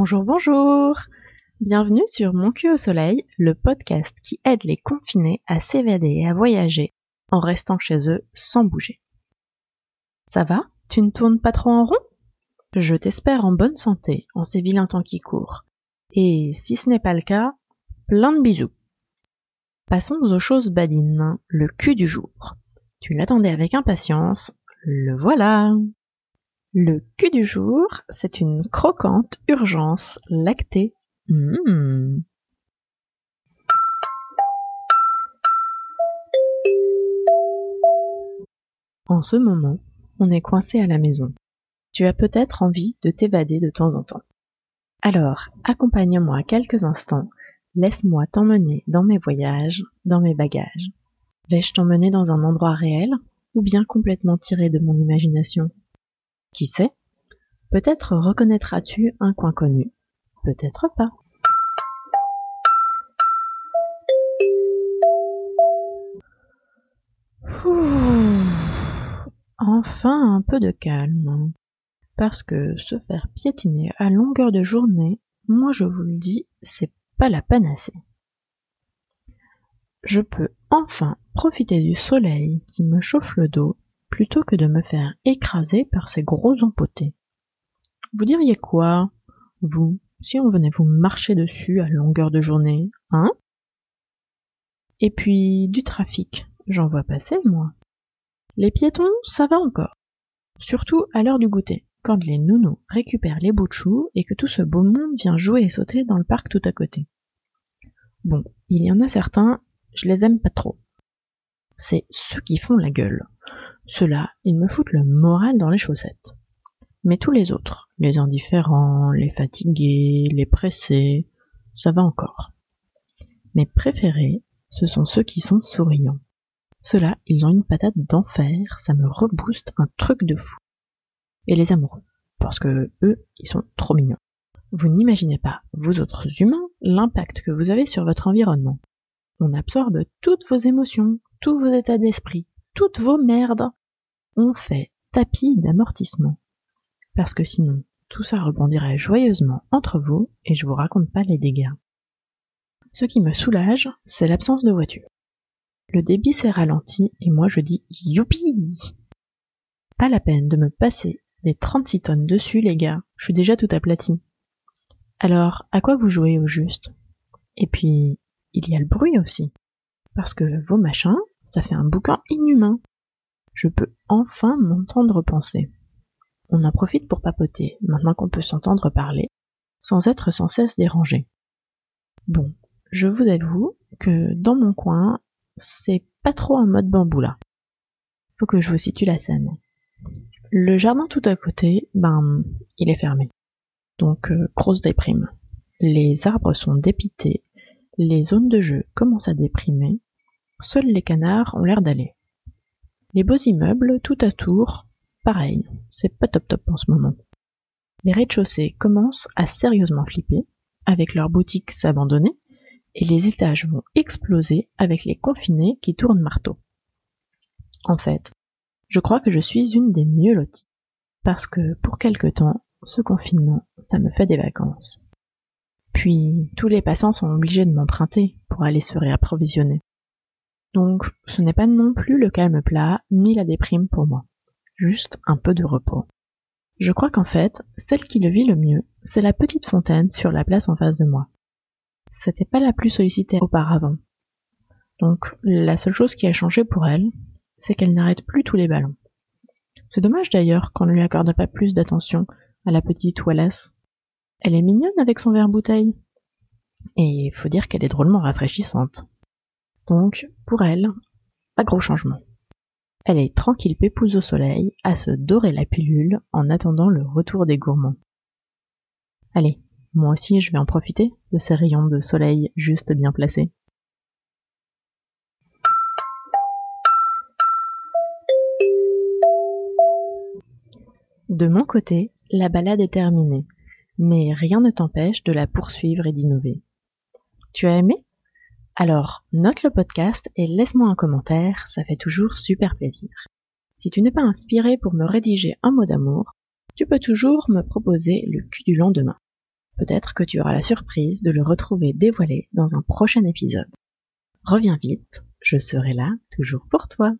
Bonjour, bonjour Bienvenue sur Mon cul au soleil, le podcast qui aide les confinés à s'évader et à voyager en restant chez eux sans bouger. Ça va? Tu ne tournes pas trop en rond? Je t'espère en bonne santé en ces vilains temps qui courent. Et si ce n'est pas le cas, plein de bisous. Passons aux choses badines, le cul du jour. Tu l'attendais avec impatience, le voilà Le cul du jour, c'est une croquante urgence lactée. Mmh. En ce moment, on est coincé à la maison. Tu as peut-être envie de t'évader de temps en temps. Alors, accompagne-moi quelques instants, laisse-moi t'emmener dans mes voyages, dans mes bagages. Vais-je t'emmener dans un endroit réel ou bien complètement tiré de mon imagination? Qui sait? Peut-être reconnaîtras-tu un coin connu, peut-être pas. Enfin un peu de calme. Parce que se faire piétiner à longueur de journée, moi je vous le dis, c'est pas la panacée. Je peux enfin profiter du soleil qui me chauffe le dos plutôt que de me faire écraser par ces gros empotés. Vous diriez quoi, vous, si on venait vous marcher dessus à longueur de journée, hein? Et puis du trafic, j'en vois passer, moi. Les piétons, ça va encore. Surtout à l'heure du goûter, quand les nounous récupèrent les bouts de choux et que tout ce beau monde vient jouer et sauter dans le parc tout à côté. Bon, il y en a certains, je les aime pas trop. C'est ceux qui font la gueule. Ceux-là, ils me foutent le moral dans les chaussettes. Mais tous les autres, les indifférents, les fatigués, les pressés, ça va encore. Mes préférés, ce sont ceux qui sont souriants. Ceux-là, ils ont une patate d'enfer, ça me rebooste un truc de fou. Et les amoureux, parce que eux, ils sont trop mignons. Vous n'imaginez pas, vous autres humains, l'impact que vous avez sur votre environnement. On absorbe toutes vos émotions, tous vos états d'esprit, toutes vos merdes. On fait tapis d'amortissement. Parce que sinon, tout ça rebondirait joyeusement entre vous et je vous raconte pas les dégâts. Ce qui me soulage, c'est l'absence de voiture. Le débit s'est ralenti et moi je dis youpi Pas la peine de me passer les 36 tonnes dessus, les gars, je suis déjà tout aplati. Alors, à quoi vous jouez au juste? Et puis, il y a le bruit aussi. Parce que vos machins, ça fait un boucan inhumain. Je peux enfin m'entendre penser. On en profite pour papoter, maintenant qu'on peut s'entendre parler, sans être sans cesse dérangé. Bon, je vous avoue que dans mon coin, c'est pas trop en mode bambou là. Faut que je vous situe la scène. Le jardin tout à côté, ben, il est fermé. Donc, euh, grosse déprime. Les arbres sont dépités, les zones de jeu commencent à déprimer, seuls les canards ont l'air d'aller. Les beaux immeubles, tout à tour, pareil, c'est pas top top en ce moment. Les rez-de-chaussée commencent à sérieusement flipper, avec leurs boutiques s'abandonner, et les étages vont exploser avec les confinés qui tournent marteau. En fait, je crois que je suis une des mieux loties. Parce que pour quelque temps, ce confinement, ça me fait des vacances. Puis, tous les passants sont obligés de m'emprunter pour aller se réapprovisionner. Donc, ce n'est pas non plus le calme plat, ni la déprime pour moi. Juste un peu de repos. Je crois qu'en fait, celle qui le vit le mieux, c'est la petite fontaine sur la place en face de moi c'était pas la plus sollicitée auparavant. Donc la seule chose qui a changé pour elle, c'est qu'elle n'arrête plus tous les ballons. C'est dommage d'ailleurs qu'on ne lui accorde pas plus d'attention à la petite Wallace. Elle est mignonne avec son verre bouteille. Et il faut dire qu'elle est drôlement rafraîchissante. Donc, pour elle, pas gros changement. Elle est tranquille pépouse au soleil, à se dorer la pilule en attendant le retour des gourmands. Allez, moi aussi, je vais en profiter de ces rayons de soleil juste bien placés. De mon côté, la balade est terminée, mais rien ne t'empêche de la poursuivre et d'innover. Tu as aimé? Alors, note le podcast et laisse-moi un commentaire, ça fait toujours super plaisir. Si tu n'es pas inspiré pour me rédiger un mot d'amour, tu peux toujours me proposer le cul du lendemain. peut-être que tu auras la surprise de le retrouver dévoilé dans un prochain épisode. Reviens vite, je serai là toujours pour toi.